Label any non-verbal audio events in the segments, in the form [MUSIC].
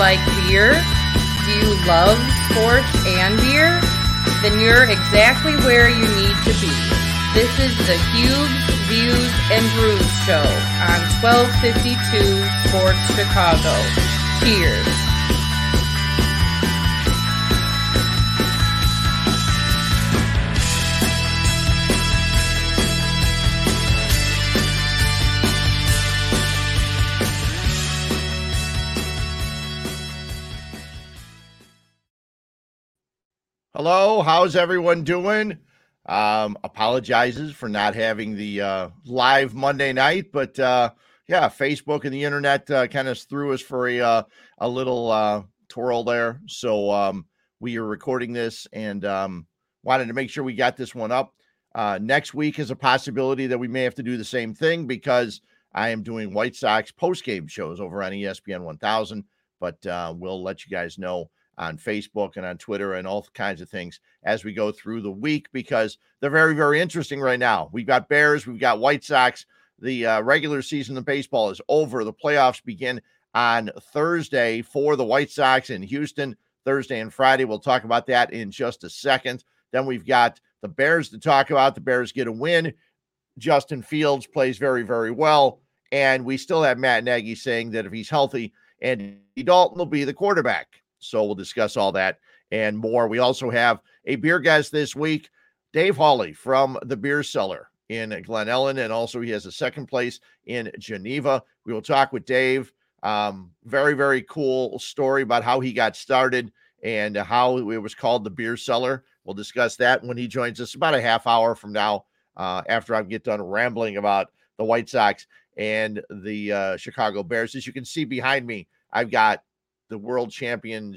like beer? Do you love sports and beer? Then you're exactly where you need to be. This is the Huebs, Views, and Brews Show on 1252 Sports Chicago. Cheers. Hello, how's everyone doing? Um, apologizes for not having the uh, live Monday night, but uh, yeah, Facebook and the internet uh, kind of threw us for a uh, a little uh, twirl there. So um, we are recording this and um, wanted to make sure we got this one up. Uh, next week is a possibility that we may have to do the same thing because I am doing White Sox post game shows over on ESPN 1000, but uh, we'll let you guys know on Facebook and on Twitter and all kinds of things as we go through the week because they're very, very interesting right now. We've got Bears, we've got White Sox. The uh, regular season of baseball is over. The playoffs begin on Thursday for the White Sox in Houston, Thursday and Friday. We'll talk about that in just a second. Then we've got the Bears to talk about. The Bears get a win. Justin Fields plays very, very well. And we still have Matt Nagy saying that if he's healthy, Andy Dalton will be the quarterback. So we'll discuss all that and more. We also have a beer guest this week, Dave Hawley from the Beer Cellar in Glen Ellyn, and also he has a second place in Geneva. We will talk with Dave. Um, very, very cool story about how he got started and how it was called the Beer Cellar. We'll discuss that when he joins us about a half hour from now, uh, after I get done rambling about the White Sox and the uh, Chicago Bears. As you can see behind me, I've got the world champion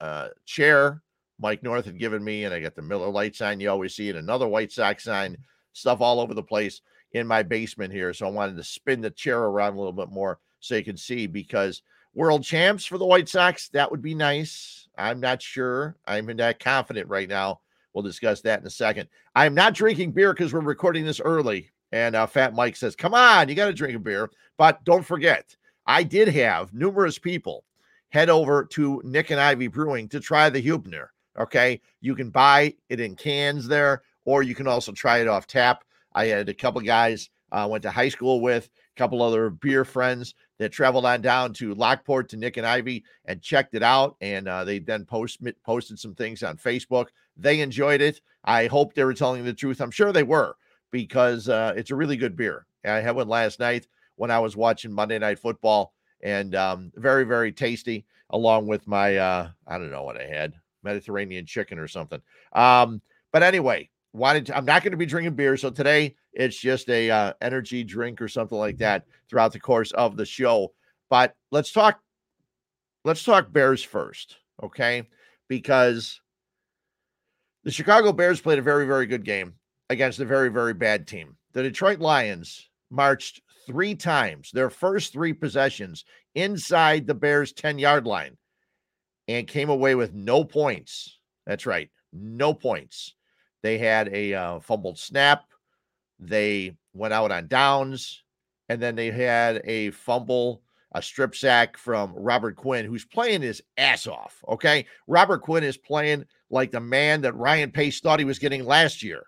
uh, chair Mike North had given me, and I got the Miller Lite sign you always see, and another White Sox sign, stuff all over the place in my basement here. So I wanted to spin the chair around a little bit more so you can see because world champs for the White Sox, that would be nice. I'm not sure. I'm that confident right now. We'll discuss that in a second. I'm not drinking beer because we're recording this early. And uh, Fat Mike says, Come on, you got to drink a beer. But don't forget, I did have numerous people head over to Nick and Ivy Brewing to try the Huebner. Okay. You can buy it in cans there, or you can also try it off tap. I had a couple guys I uh, went to high school with, a couple other beer friends that traveled on down to Lockport to Nick and Ivy and checked it out. And uh, they then post, posted some things on Facebook. They enjoyed it. I hope they were telling the truth. I'm sure they were because uh, it's a really good beer. I had one last night when I was watching Monday Night Football and um, very very tasty along with my uh, I don't know what I had Mediterranean chicken or something. Um, but anyway, wanted to, I'm not going to be drinking beer, so today it's just a uh, energy drink or something like that throughout the course of the show. But let's talk let's talk Bears first, okay? Because the Chicago Bears played a very very good game against a very very bad team. The Detroit Lions marched three times, their first three possessions inside the Bears' 10 yard line and came away with no points. That's right, no points. They had a uh, fumbled snap, they went out on downs, and then they had a fumble, a strip sack from Robert Quinn, who's playing his ass off. Okay. Robert Quinn is playing like the man that Ryan Pace thought he was getting last year.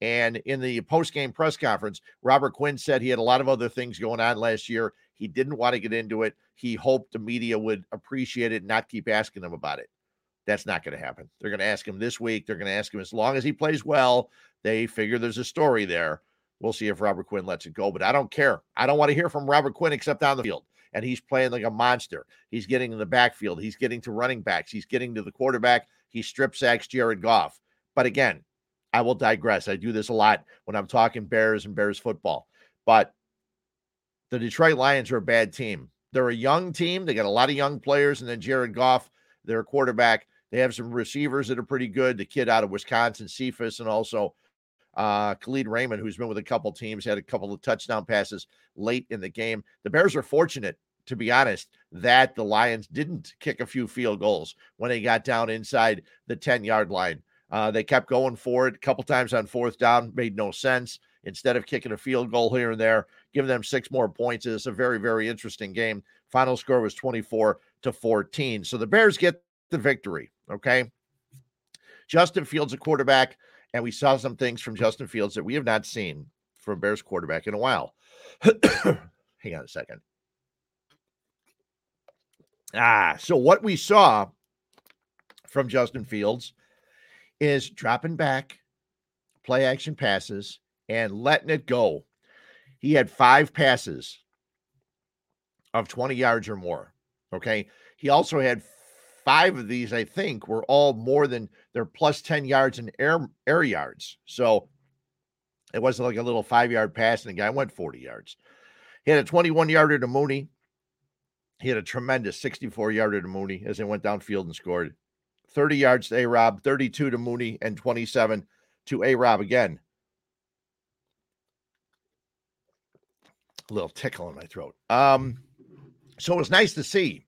And in the post game press conference, Robert Quinn said he had a lot of other things going on last year. He didn't want to get into it. He hoped the media would appreciate it and not keep asking him about it. That's not going to happen. They're going to ask him this week. They're going to ask him as long as he plays well. They figure there's a story there. We'll see if Robert Quinn lets it go, but I don't care. I don't want to hear from Robert Quinn except on the field. And he's playing like a monster. He's getting in the backfield. He's getting to running backs. He's getting to the quarterback. He strip sacks Jared Goff. But again, I will digress. I do this a lot when I'm talking Bears and Bears football. But the Detroit Lions are a bad team. They're a young team. They got a lot of young players, and then Jared Goff, their quarterback. They have some receivers that are pretty good. The kid out of Wisconsin, Cephus, and also uh, Kalif Raymond, who's been with a couple teams, had a couple of touchdown passes late in the game. The Bears are fortunate, to be honest, that the Lions didn't kick a few field goals when they got down inside the 10 yard line. Uh, they kept going for it a couple times on fourth down, made no sense. Instead of kicking a field goal here and there, giving them six more points. It's a very, very interesting game. Final score was 24 to 14. So the Bears get the victory. Okay. Justin Fields, a quarterback, and we saw some things from Justin Fields that we have not seen from Bears quarterback in a while. [COUGHS] Hang on a second. Ah, so what we saw from Justin Fields is dropping back, play action passes, and letting it go. He had five passes of 20 yards or more. Okay. He also had five of these, I think, were all more than they're plus 10 yards in air air yards. So it wasn't like a little five yard pass and the guy went 40 yards. He had a 21 yarder to Mooney. He had a tremendous 64 yarder to Mooney as they went downfield and scored. 30 yards to A Rob, 32 to Mooney, and 27 to A Rob again. A little tickle in my throat. Um, so it was nice to see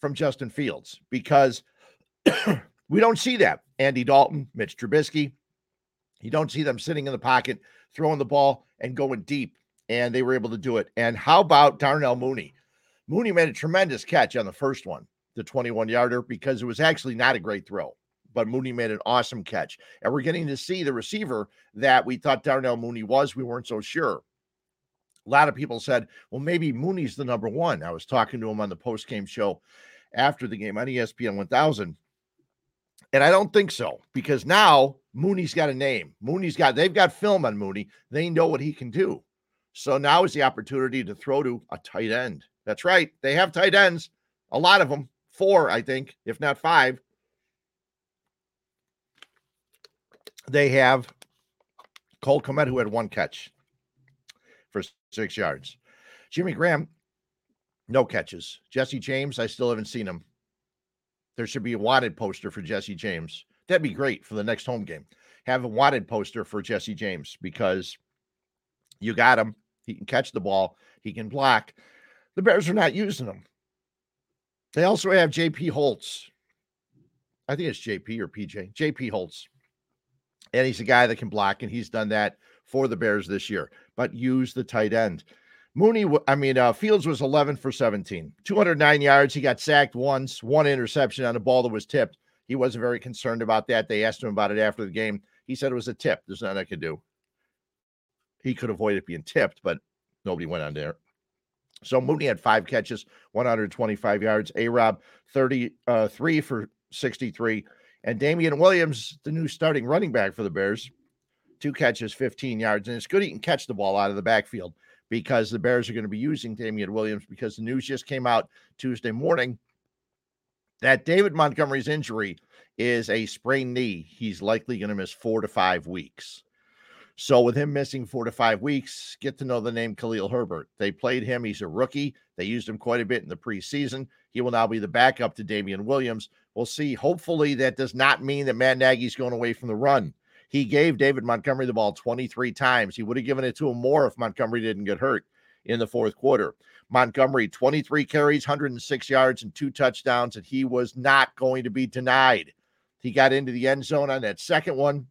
from Justin Fields because [CLEARS THROAT] we don't see that. Andy Dalton, Mitch Trubisky, you don't see them sitting in the pocket, throwing the ball and going deep. And they were able to do it. And how about Darnell Mooney? Mooney made a tremendous catch on the first one, the 21 yarder, because it was actually not a great throw. But Mooney made an awesome catch. And we're getting to see the receiver that we thought Darnell Mooney was. We weren't so sure. A lot of people said, well, maybe Mooney's the number one. I was talking to him on the post game show after the game on ESPN 1000. And I don't think so because now Mooney's got a name. Mooney's got, they've got film on Mooney. They know what he can do. So now is the opportunity to throw to a tight end. That's right. They have tight ends, a lot of them, four, I think, if not five. They have Cole Kmet, who had one catch for six yards. Jimmy Graham, no catches. Jesse James, I still haven't seen him. There should be a wanted poster for Jesse James. That'd be great for the next home game. Have a wanted poster for Jesse James because you got him. He can catch the ball, he can block. The Bears are not using him. They also have JP Holtz. I think it's JP or PJ. JP Holtz. And he's a guy that can block, and he's done that for the Bears this year. But use the tight end. Mooney, I mean, uh, Fields was 11 for 17, 209 yards. He got sacked once, one interception on a ball that was tipped. He wasn't very concerned about that. They asked him about it after the game. He said it was a tip. There's nothing I could do. He could avoid it being tipped, but nobody went on there. So Mooney had five catches, 125 yards. A Rob, 33 uh, for 63. And Damien Williams, the new starting running back for the Bears, two catches, 15 yards. And it's good he can catch the ball out of the backfield because the Bears are going to be using Damien Williams because the news just came out Tuesday morning that David Montgomery's injury is a sprained knee. He's likely going to miss four to five weeks. So, with him missing four to five weeks, get to know the name Khalil Herbert. They played him. He's a rookie. They used him quite a bit in the preseason. He will now be the backup to Damien Williams. We'll see. Hopefully, that does not mean that Matt Nagy's going away from the run. He gave David Montgomery the ball 23 times. He would have given it to him more if Montgomery didn't get hurt in the fourth quarter. Montgomery, 23 carries, 106 yards, and two touchdowns, and he was not going to be denied. He got into the end zone on that second one.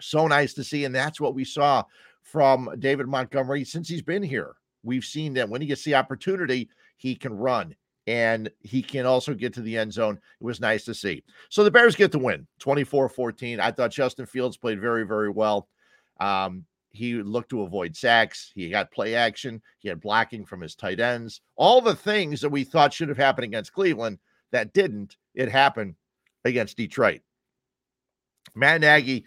So nice to see. And that's what we saw from David Montgomery since he's been here. We've seen that when he gets the opportunity, he can run and he can also get to the end zone. It was nice to see. So the Bears get the win 24 14. I thought Justin Fields played very, very well. Um, he looked to avoid sacks. He got play action. He had blocking from his tight ends. All the things that we thought should have happened against Cleveland that didn't, it happened against Detroit. Matt Nagy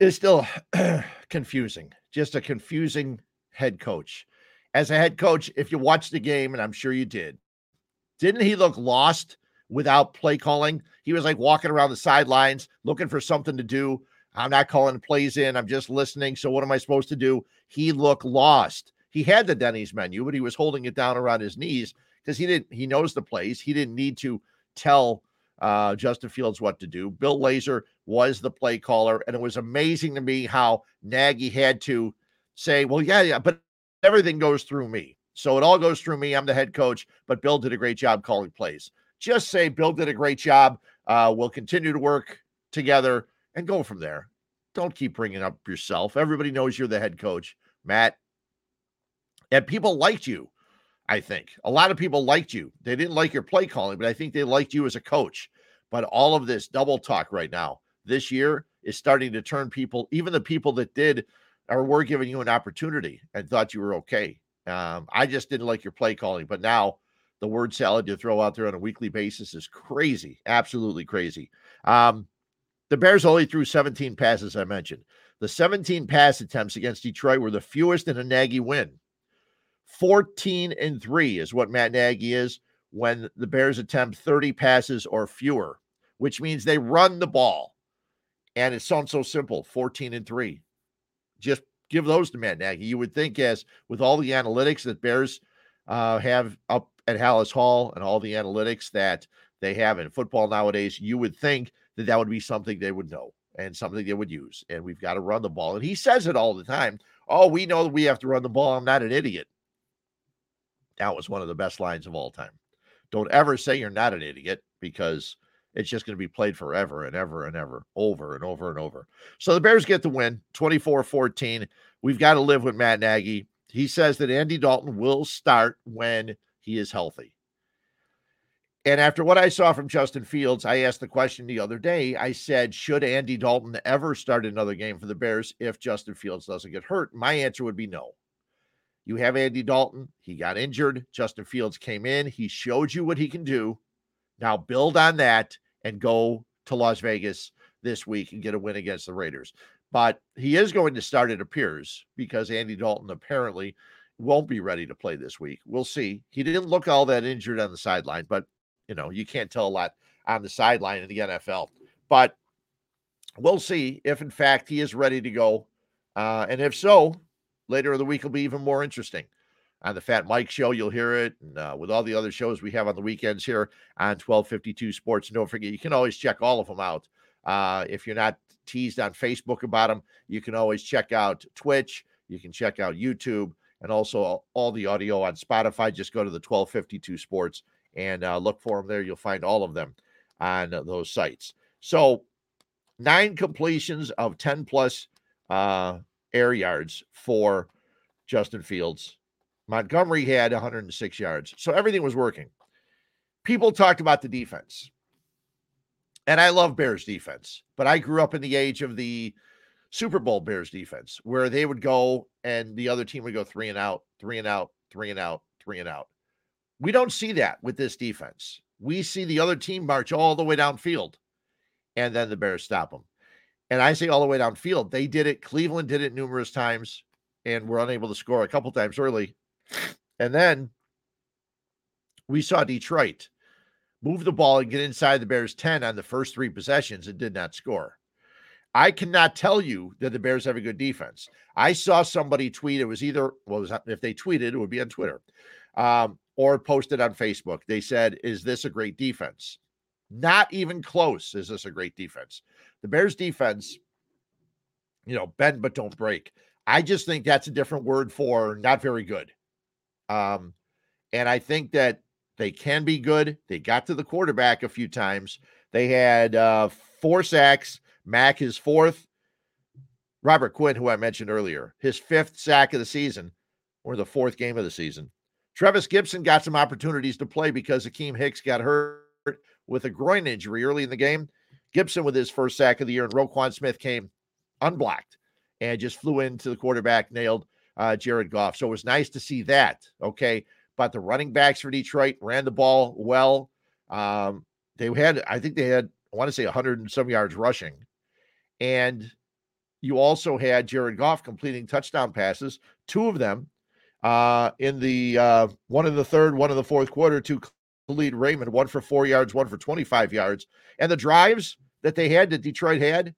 is still [CLEARS THROAT] confusing, just a confusing head coach. As a head coach, if you watch the game, and I'm sure you did, didn't he look lost without play calling? He was like walking around the sidelines looking for something to do. I'm not calling plays in. I'm just listening. So what am I supposed to do? He looked lost. He had the Denny's menu, but he was holding it down around his knees because he didn't. He knows the plays. He didn't need to tell uh, Justin Fields what to do. Bill Lazor was the play caller, and it was amazing to me how Nagy had to say, "Well, yeah, yeah, but everything goes through me." So it all goes through me. I'm the head coach, but Bill did a great job calling plays. Just say Bill did a great job. Uh, we'll continue to work together and go from there. Don't keep bringing up yourself. Everybody knows you're the head coach. Matt, And people liked you, I think. A lot of people liked you. They didn't like your play calling, but I think they liked you as a coach. But all of this double talk right now, this year, is starting to turn people, even the people that did or were giving you an opportunity and thought you were okay. Um, I just didn't like your play calling, but now the word salad you throw out there on a weekly basis is crazy, absolutely crazy. Um, the Bears only threw 17 passes, I mentioned. The 17 pass attempts against Detroit were the fewest in a Nagy win. 14 and 3 is what Matt Nagy is when the Bears attempt 30 passes or fewer, which means they run the ball. And it sounds so simple 14 and 3. Just give those to Matt Nagy. You would think, as with all the analytics that Bears uh, have up at Halas Hall and all the analytics that they have in football nowadays, you would think that that would be something they would know and something they would use. And we've got to run the ball. And he says it all the time. Oh, we know that we have to run the ball. I'm not an idiot. That was one of the best lines of all time. Don't ever say you're not an idiot because it's just going to be played forever and ever and ever, over and over and over. So the Bears get the win 24 14. We've got to live with Matt Nagy. He says that Andy Dalton will start when he is healthy. And after what I saw from Justin Fields, I asked the question the other day. I said, should Andy Dalton ever start another game for the Bears if Justin Fields doesn't get hurt? My answer would be no. You have Andy Dalton. He got injured. Justin Fields came in. He showed you what he can do. Now build on that and go to Las Vegas this week and get a win against the Raiders. But he is going to start, it appears, because Andy Dalton apparently won't be ready to play this week. We'll see. He didn't look all that injured on the sideline, but you know, you can't tell a lot on the sideline in the NFL. But we'll see if, in fact, he is ready to go. Uh, and if so, later in the week will be even more interesting. On the Fat Mike show, you'll hear it. And uh, with all the other shows we have on the weekends here on 1252 Sports. And don't forget, you can always check all of them out. Uh, if you're not teased on Facebook about them, you can always check out Twitch. You can check out YouTube and also all the audio on Spotify. Just go to the 1252 Sports and uh, look for them there. You'll find all of them on those sites. So, nine completions of 10 plus uh, air yards for Justin Fields. Montgomery had 106 yards. So, everything was working. People talked about the defense. And I love Bears defense, but I grew up in the age of the Super Bowl Bears defense where they would go and the other team would go three and out, three and out, three and out, three and out. We don't see that with this defense. We see the other team march all the way downfield, and then the Bears stop them. And I say all the way downfield. They did it. Cleveland did it numerous times and were unable to score a couple times early. And then we saw Detroit move the ball and get inside the Bears 10 on the first three possessions and did not score. I cannot tell you that the Bears have a good defense. I saw somebody tweet. It was either well, was, if they tweeted, it would be on Twitter. Um, or posted on Facebook. They said, Is this a great defense? Not even close. Is this a great defense? The Bears defense, you know, bend but don't break. I just think that's a different word for not very good. Um, and I think that they can be good. They got to the quarterback a few times. They had uh, four sacks. Mack his fourth. Robert Quinn, who I mentioned earlier, his fifth sack of the season or the fourth game of the season. Trevis Gipson got some opportunities to play because Akiem Hicks got hurt with a groin injury early in the game. Gipson with his first sack of the year, and Roquan Smith came unblocked and just flew into the quarterback, nailed uh, Jared Goff. So it was nice to see that. Okay. But the running backs for Detroit ran the ball well. Um, they had, I think they had, I want to say 100 and some yards rushing. And you also had Jared Goff completing touchdown passes, two of them uh, in the uh, one in the third, one in the fourth quarter to Kalif Raymond, one for four yards, one for 25 yards. And the drives that they had, that Detroit had,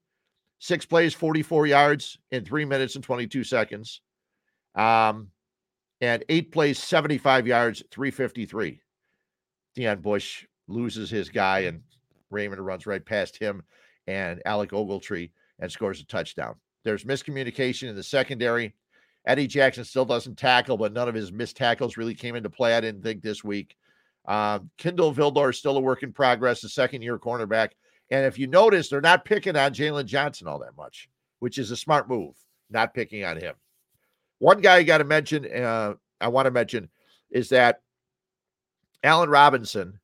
six plays, 44 yards in three minutes and 22 seconds. Um, and eight plays, 75 yards, 353. Deon Bush loses his guy, and Raymond runs right past him and Alec Ogletree and scores a touchdown. There's miscommunication in the secondary. Eddie Jackson still doesn't tackle, but none of his missed tackles really came into play. I didn't think this week. Uh, Kindle Vildor is still a work in progress, the second year cornerback. And if you notice, they're not picking on Jaylon Johnson all that much, which is a smart move, not picking on him. One guy I got to mention uh, I want to mention is that Allen Robinson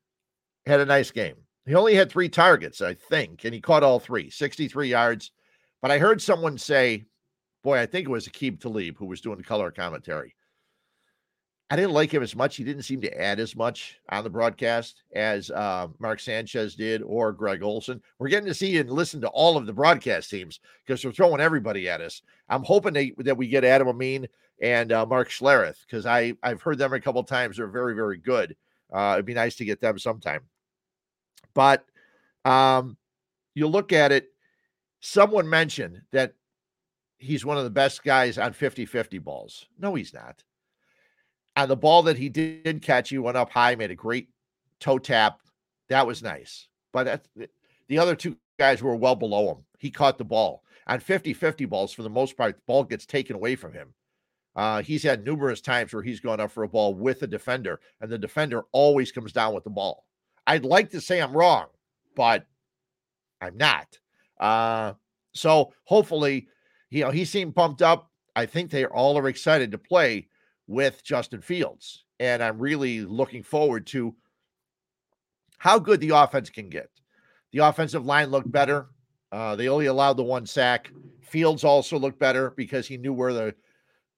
had a nice game. He only had three targets, I think, and he caught all three, 63 yards. But I heard someone say, boy, I think it was Aqib Talib who was doing the color commentary. I didn't like him as much. He didn't seem to add as much on the broadcast as uh, Mark Sanchez did or Greg Olsen. We're getting to see and listen to all of the broadcast teams because they're throwing everybody at us. I'm hoping they, that we get Adam Amin and uh, Mark Schlereth because I I've heard them a couple times. They're very very good. Uh, it'd be nice to get them sometime. But um, you look at it. Someone mentioned that he's one of the best guys on 50-50 balls. No, he's not on the ball that he did catch, he went up high, made a great toe tap. That was nice. But the other two guys were well below him. He caught the ball. On 50 50 balls, for the most part, the ball gets taken away from him. Uh, he's had numerous times where he's gone up for a ball with a defender, and the defender always comes down with the ball. I'd like to say I'm wrong, but I'm not. Uh, so hopefully, you know, he seemed pumped up. I think they all are excited to play with Justin Fields. And I'm really looking forward to how good the offense can get. The offensive line looked better. Uh, they only allowed the one sack. Fields also looked better because he knew where the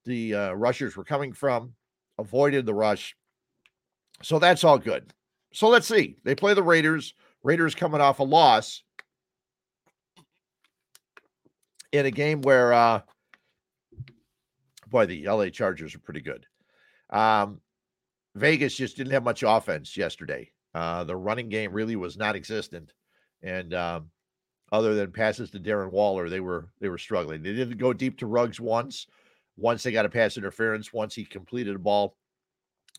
the uh, rushers were coming from, avoided the rush. So that's all good. So let's see. They play the Raiders. Raiders coming off a loss in a game where uh, boy, the LA Chargers are pretty good. Um, Vegas just didn't have much offense yesterday. Uh, the running game really was not existent, and um, other than passes to Darren Waller, they were they were struggling. They didn't go deep to Ruggs once. Once they got a pass interference. Once he completed a ball,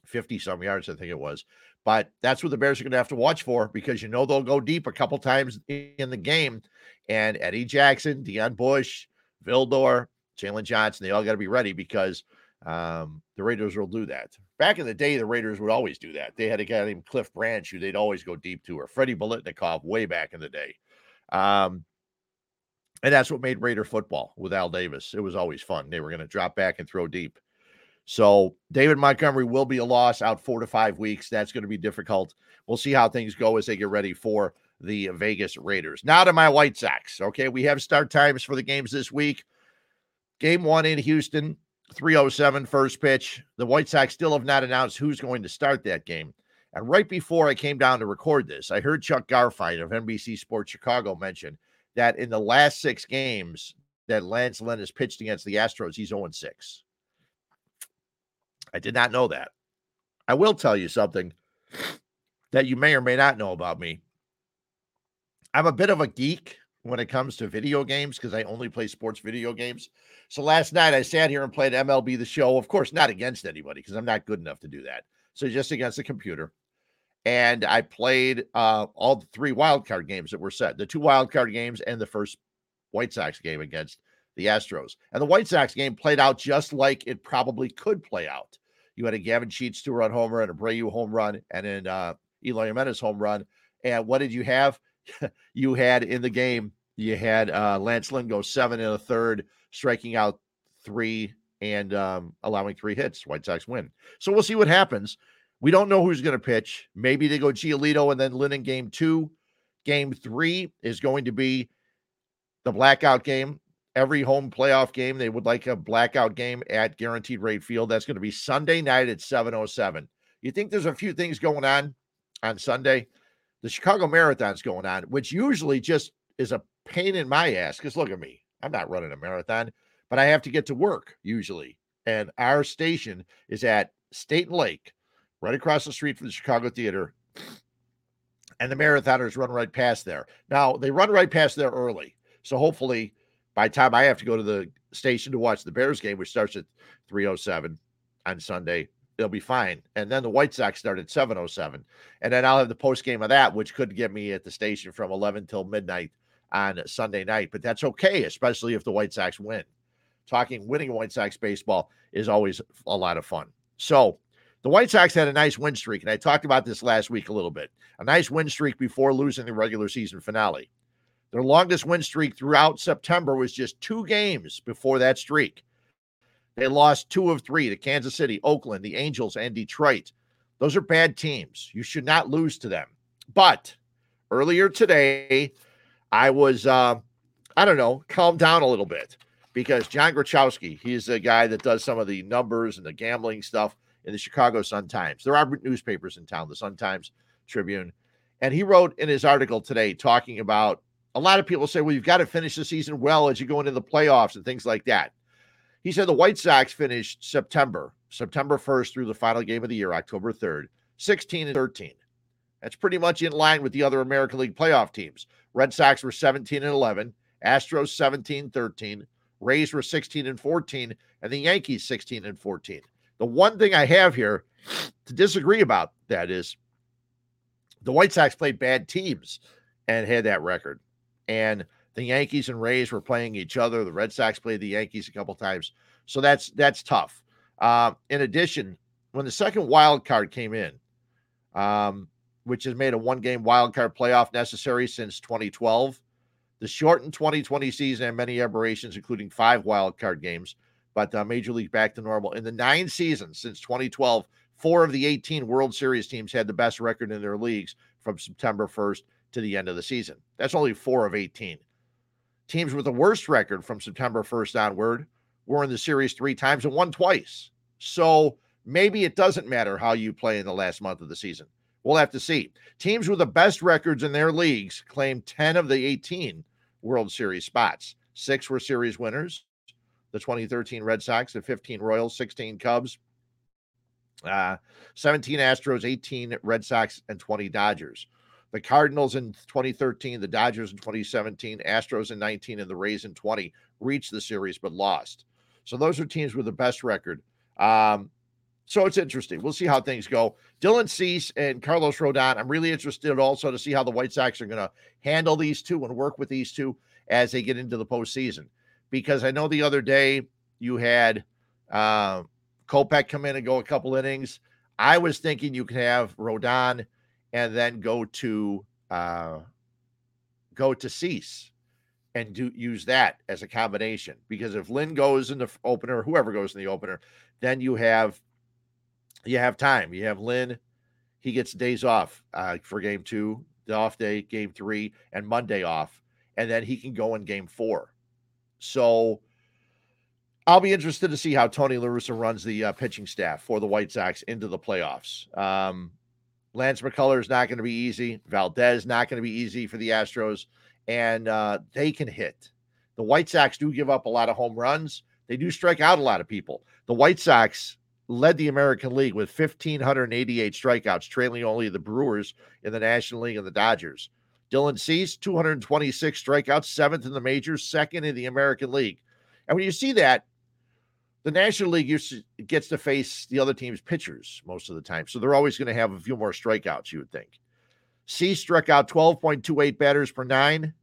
fifty some yards, I think it was. But that's what the Bears are going to have to watch for because you know they'll go deep a couple times in the game. And Eddie Jackson, Deon Bush, Vildor, Jaylon Johnson, they all got to be ready because um, the Raiders will do that. Back in the day, the Raiders would always do that. They had a guy named Cliff Branch who they'd always go deep to, or Freddie Biletnikoff way back in the day. Um, and that's what made Raider football with Al Davis. It was always fun. They were going to drop back and throw deep. So David Montgomery will be a loss out four to five weeks. That's going to be difficult. We'll see how things go as they get ready for the Vegas Raiders. Now to my White Sox. Okay, we have start times for the games this week. Game one in Houston, 307 first pitch. The White Sox still have not announced who's going to start that game. And right before I came down to record this, I heard Chuck Garfien of NBC Sports Chicago mention that in the last six games that Lance Lynn has pitched against the Astros, he's 0 6. I did not know that. I will tell you something that you may or may not know about me. I'm a bit of a geek when it comes to video games because I only play sports video games. So last night I sat here and played MLB the show. Of course, not against anybody because I'm not good enough to do that. So just against the computer. And I played uh, all the three wild card games that were set the two wild card games and the first White Sox game against the Astros. And the White Sox game played out just like it probably could play out. You had a Gavin Sheets two run homer and a Abreu home run and then uh, Eloy Jimenez home run. And what did you have? [LAUGHS] you had in the game, you had uh, Lance Lynn go seven and a third, striking out three and um, allowing three hits. White Sox win. So we'll see what happens. We don't know who's going to pitch. Maybe they go Giolito and then Lynn in game two. Game three is going to be the blackout game. Every home playoff game, they would like a blackout game at Guaranteed Rate Field. That's going to be Sunday night at 7.07. You think there's a few things going on on Sunday? The Chicago Marathon's going on, which usually just is a pain in my ass. Because look at me, I'm not running a marathon, but I have to get to work usually. And our station is at State and Lake, right across the street from the Chicago Theater. And the marathoners run right past there. Now, they run right past there early. So hopefully, by time I have to go to the station to watch the Bears game, which starts at 307 on Sunday, they'll be fine. And then the White Sox start at 707. And then I'll have the post game of that, which could get me at the station from 11 till midnight on Sunday night. But that's okay, especially if the White Sox win. Talking winning White Sox baseball is always a lot of fun. So the White Sox had a nice win streak. And I talked about this last week a little bit. A nice win streak before losing the regular season finale. Their longest win streak throughout September was just two games before that streak. They lost two of three to Kansas City, Oakland, the Angels, and Detroit. Those are bad teams. You should not lose to them. But earlier today, I was, uh, I don't know, calmed down a little bit because John Grochowski, he's the guy that does some of the numbers and the gambling stuff in the Chicago Sun Times. There are newspapers in town, the Sun Times, Tribune. And he wrote in his article today talking about a lot of people say, well, you've got to finish the season well as you go into the playoffs and things like that. He said the White Sox finished September, September 1st through the final game of the year, October 3rd, 16 and 13. That's pretty much in line with the other American League playoff teams. Red Sox were 17 and 11, Astros 17 13, Rays were 16 and 14, and the Yankees 16 and 14. The one thing I have here to disagree about that is the White Sox played bad teams and had that record. And the Yankees and Rays were playing each other. The Red Sox played the Yankees a couple times. So that's that's tough. Uh, in addition, when the second wild card came in, um, which has made a one game wild card playoff necessary since 2012, the shortened 2020 season had many aberrations, including five wild card games, but uh, Major League back to normal. In the nine seasons since 2012, four of the 18 World Series teams had the best record in their leagues from September 1st to the end of the season. That's only four of 18. Teams with the worst record from September 1st onward were in the series three times and won twice. So maybe it doesn't matter how you play in the last month of the season. We'll have to see. Teams with the best records in their leagues claimed 10 of the 18 World Series spots. Six were series winners the 2013 Red Sox, the 15 Royals, 16 Cubs, uh, 17 Astros, 18 Red Sox, and 20 Dodgers. The Cardinals in 2013, the Dodgers in 2017, Astros in 19, and the Rays in 20 reached the series but lost. So those are teams with the best record. Um, so it's interesting. We'll see how things go. Dylan Cease and Carlos Rodon. I'm really interested also to see how the White Sox are going to handle these two and work with these two as they get into the postseason. Because I know the other day you had uh, Kopech come in and go a couple innings. I was thinking you could have Rodon and then go to uh, go to Cease and do use that as a combination. Because if Lynn goes in the opener, whoever goes in the opener, then you have you have time. You have Lynn. He gets days off uh, for game two, the off day, game three, and Monday off, and then he can go in game four. So I'll be interested to see how Tony La Russa runs the uh, pitching staff for the White Sox into the playoffs. Um, Lance McCullers not going to be easy. Valdez not going to be easy for the Astros, and uh, they can hit. The White Sox do give up a lot of home runs. They do strike out a lot of people. The White Sox led the American League with 1,588 strikeouts, trailing only the Brewers in the National League and the Dodgers. Dylan Cease, 226 strikeouts, seventh in the majors, second in the American League. And when you see that, the National League to, gets to face the other team's pitchers most of the time. So they're always going to have a few more strikeouts, you would think. Cease struck out 12.28 batters per nine.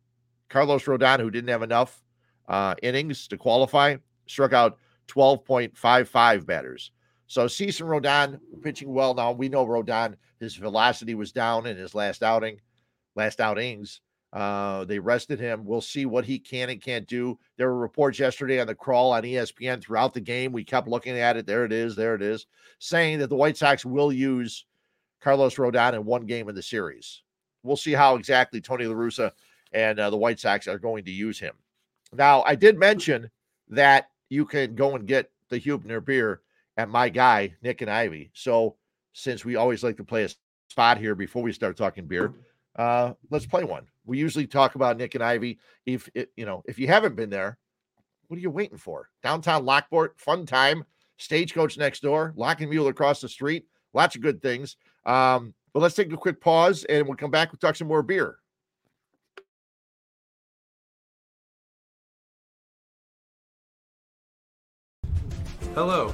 Carlos Rodon, who didn't have enough uh, innings to qualify, struck out 12.55 batters. So Cease and Rodon pitching well. Now we know Rodon, his velocity was down in his last outing, last outings. Uh, they rested him. We'll see what he can and can't do. There were reports yesterday on the crawl on ESPN throughout the game. We kept looking at it. There it is. There it is. Saying that the White Sox will use Carlos Rodon in one game in the series. We'll see how exactly Tony La Russa and uh, the White Sox are going to use him. Now, I did mention that you can go and get the Huebner beer at my guy, Nick and Ivy. So since we always like to play a spot here before we start talking beer, uh, let's play one. We usually talk about Nick and Ivy. If it, you know, if you haven't been there, what are you waiting for? Downtown Lockport, fun time, stagecoach next door, Lock and Mule across the street, lots of good things. Um, but let's take a quick pause and we'll come back. We'll talk some more beer. Hello.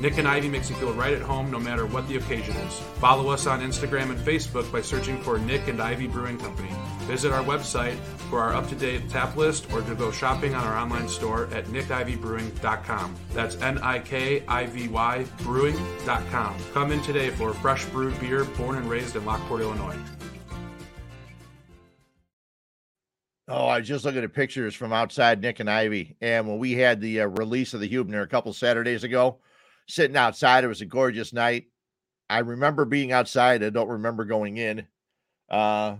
Nick and Ivy makes you feel right at home no matter what the occasion is. Follow us on Instagram and Facebook by searching for Nick and Ivy Brewing Company. Visit our website for our up to date tap list or to go shopping on our online store at nickivybrewing.com. That's N I K I V Y brewing.com. Come in today for fresh brewed beer born and raised in Lockport, Illinois. Oh, I was just looking at pictures from outside Nick and Ivy. And when we had the uh, release of the Huebner a couple Saturdays ago, sitting outside, it was a gorgeous night. I remember being outside. I don't remember going in uh,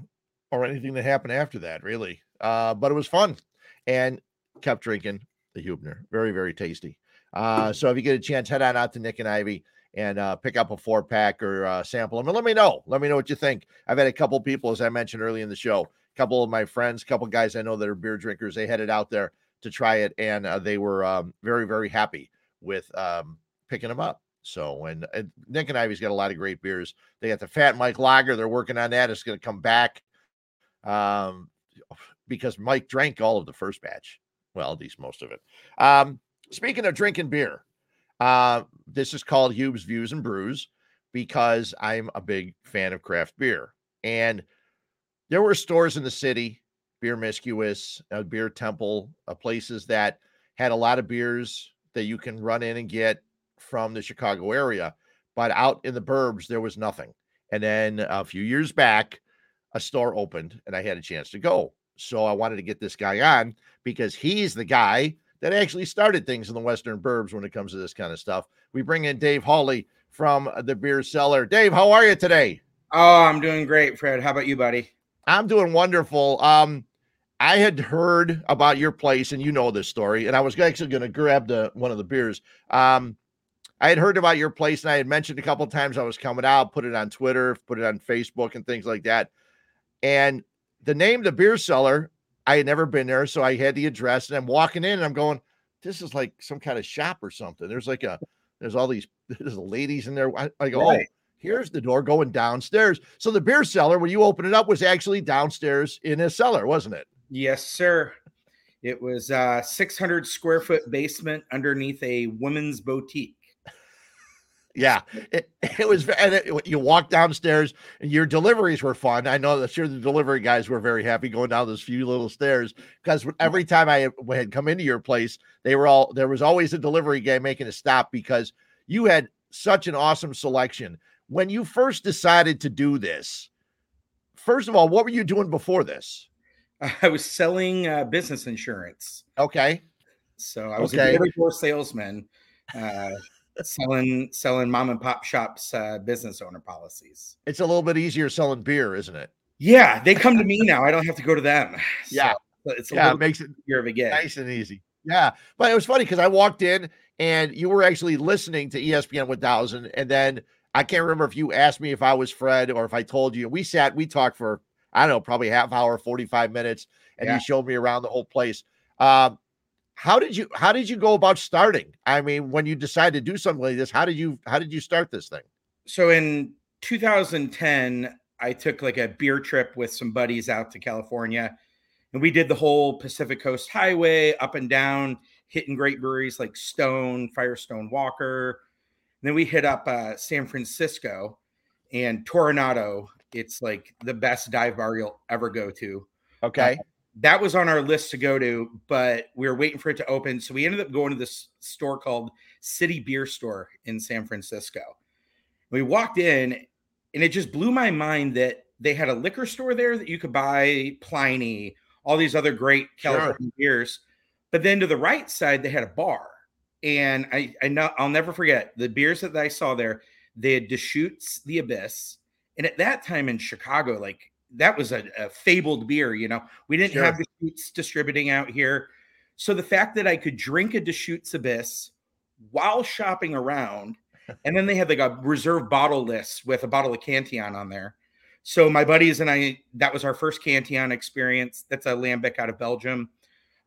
or anything that happened after that, really. Uh, but it was fun and kept drinking the Huebner. Very, very tasty. Uh, so if you get a chance, head on out to Nick and Ivy and uh, pick up a four pack or uh, sample them and let me know. Let me know what you think. I've had a couple people, as I mentioned early in the show, a couple of my friends, a couple guys I know that are beer drinkers, they headed out there to try it, and uh, they were um, very, very happy with um, picking them up. So, and, and, Nick and Ivy's got a lot of great beers. They got the Fat Mike Lager. They're working on that. It's going to come back um, because Mike drank all of the first batch. Well, at least most of it. Um, speaking of drinking beer, uh, this is called Huebs Views and Brews because I'm a big fan of craft beer. And there were stores in the city, Beermiscuous, uh, Beer Temple, uh, places that had a lot of beers that you can run in and get from the Chicago area. But out in the burbs, there was nothing. And then a few years back, a store opened and I had a chance to go. So I wanted to get this guy on because he's the guy that actually started things in the Western burbs when it comes to this kind of stuff. We bring in Dave Hawley from the beer cellar. Dave, how are you today? Oh, I'm doing great, Fred. How about you, buddy? I'm doing wonderful. Um, I had heard about your place, and you know this story, and I was actually going to grab the one of the beers. Um, I had heard about your place, and I had mentioned a couple times I was coming out, put it on Twitter, put it on Facebook, and things like that. And the name, the beer cellar, I had never been there, so I had the address, and I'm walking in, and I'm going, "This is like some kind of shop or something." There's like a, there's all these, [LAUGHS] there's ladies in there. I, I go, oh, right. "Oh, Here's the door going downstairs. So the beer cellar, when you open it up, was actually downstairs in a cellar, wasn't it? Yes, sir. It was uh, a 600 square foot basement underneath a women's boutique. Yeah, it, it was. And it, you walk downstairs, and your deliveries were fun. I know that sure the delivery guys were very happy going down those few little stairs because every time I had come into your place, they were all there was always a delivery guy making a stop because you had such an awesome selection when you first decided to do this, first of all, what were you doing before this? [LAUGHS] I was selling uh, business insurance. Okay. So I was okay. a door salesman, uh, selling selling mom and pop shops uh, business owner policies. It's a little bit easier selling beer, isn't it? Yeah, they come to me now. I don't have to go to them. [LAUGHS] Yeah, so it's yeah, it makes it easier of a get. nice and easy. Yeah, but it was funny because I walked in and you were actually listening to ESPN 1000, and then I can't remember if you asked me if I was Fred or if I told you. We sat, we talked for, I don't know, probably half hour, 45 minutes, and yeah. you showed me around the whole place. Um, how did you how did you go about starting? I mean, when you decided to do something like this, how did you how did you start this thing? So in 2010, I took like a beer trip with some buddies out to California, and we did the whole Pacific Coast Highway up and down, hitting great breweries like Stone, Firestone Walker, And then we hit up uh, San Francisco and Toronado. It's like the best dive bar you'll ever go to. Okay. Uh, that was on our list to go to, but we were waiting for it to open. So we ended up going to this store called City Beer Store in San Francisco. We walked in and it just blew my mind that they had a liquor store there that you could buy Pliny, all these other great California sure. beers. But then to the right side, they had a bar and I, I know I'll never forget the beers that I saw there. They had Deschutes the Abyss, and at that time in Chicago, like that was a, a fabled beer. You know, we didn't sure. have Deschutes distributing out here, so the fact that I could drink a Deschutes Abyss while shopping around, [LAUGHS] and then they had like a reserve bottle list with a bottle of Cantillon on there. So my buddies and I, that was our first Cantillon experience. That's a lambic out of Belgium.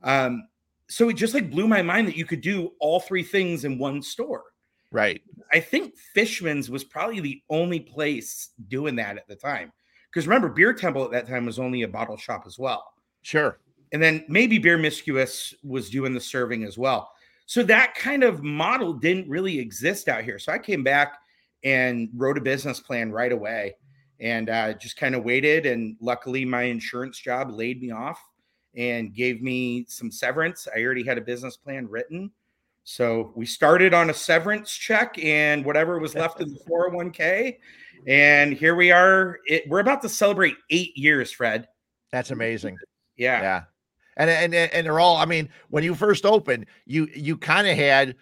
Um, so it just like blew my mind that you could do all three things in one store. Right. I think Fishman's was probably the only place doing that at the time. Because remember, Beer Temple at that time was only a bottle shop as well. Sure. and then maybe Beermiscuous was doing the serving as well. So that kind of model didn't really exist out here. So I came back and wrote a business plan right away and uh, just kind of waited. And luckily, my insurance job laid me off and gave me some severance. I already had a business plan written. So we started on a severance check and whatever was left in the [LAUGHS] 401k. And here we are. It, we're about to celebrate eight years, Fred. That's amazing. Yeah. Yeah and and and they're all. I mean, when you first opened, you you kind of had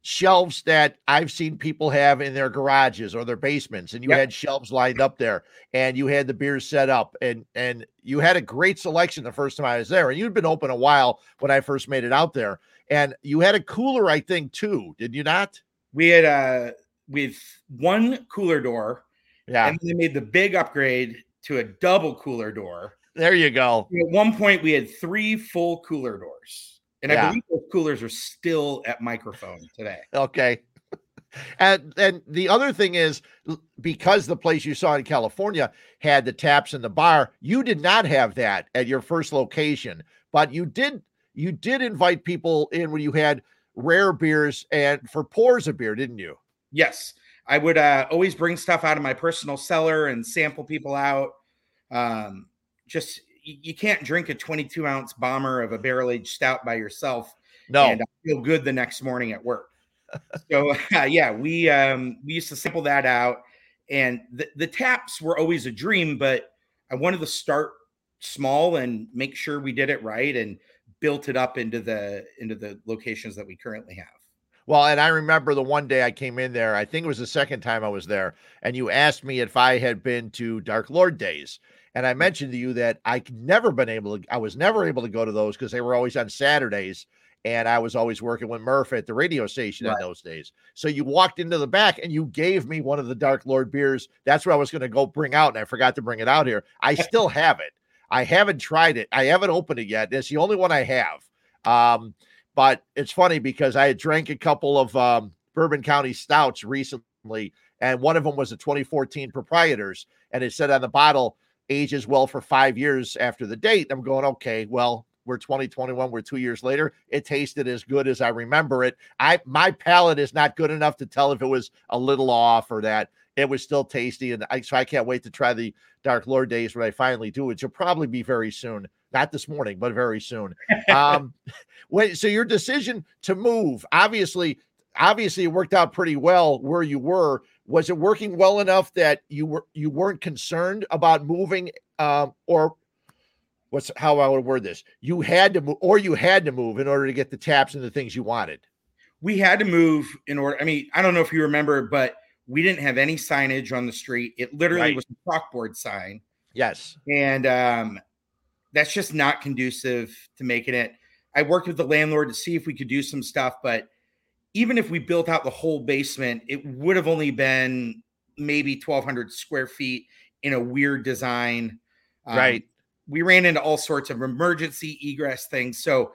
shelves that I've seen people have in their garages or their basements, and you yep. had shelves lined up there, and you had the beers set up, and and you had a great selection the first time I was there, and you'd been open a while when I first made it out there, and you had a cooler, I think, too, did you not? We had uh with one cooler door, yeah, and they made the big upgrade to a double cooler door. There you go. At one point, we had three full cooler doors, and yeah. I believe those coolers are still at microphone today. Okay. [LAUGHS] And and the other thing is because the place you saw in California had the taps in the bar, you did not have that at your first location, but you did you did invite people in when you had rare beers and for pours of beer, didn't you? Yes. I would uh, always bring stuff out of my personal cellar and sample people out. Um, just you can't drink a 22 ounce bomber of a barrel aged stout by yourself. No, and I feel good the next morning at work. so [LAUGHS] uh, yeah, we um, we used to sample that out, and the, the taps were always a dream, but I wanted to start small and make sure we did it right and built it up into the into the locations that we currently have. Well, and I remember the one day I came in there, I think it was the second time I was there, and you asked me if I had been to Dark Lord Days. And I mentioned to you that I never been able to, I was never able to go to those because they were always on Saturdays. And I was always working with Murph at the radio station right. in those days. So you walked into the back and you gave me one of the Dark Lord beers. That's what I was going to go bring out. And I forgot to bring it out here. I [LAUGHS] still have it. I haven't tried it. I haven't opened it yet. It's the only one I have. Um, but it's funny because I had drank a couple of um, Bourbon County stouts recently, and one of them was a 2014 proprietors, and it said on the bottle ages well for five years after the date. I'm going, okay, well, we're 2021, we're two years later. It tasted as good as I remember it. I my palate is not good enough to tell if it was a little off or that it was still tasty. And I so I can't wait to try the Dark Lord days when I finally do, which will probably be very soon. Not this morning, but very soon. [LAUGHS] um when so your decision to move, obviously, obviously it worked out pretty well where you were. Was it working well enough that you were you weren't concerned about moving um, or what's how I would word this? You had to move or you had to move in order to get the taps and the things you wanted? We had to move in order I mean I don't know if you remember but we didn't have any signage on the street. It literally right. was a chalkboard sign. Yes. And um, that's just not conducive to making it I worked with the landlord to see if we could do some stuff but even if we built out the whole basement, it would have only been maybe 1,200 square feet in a weird design. Um, right. We ran into all sorts of emergency egress things. So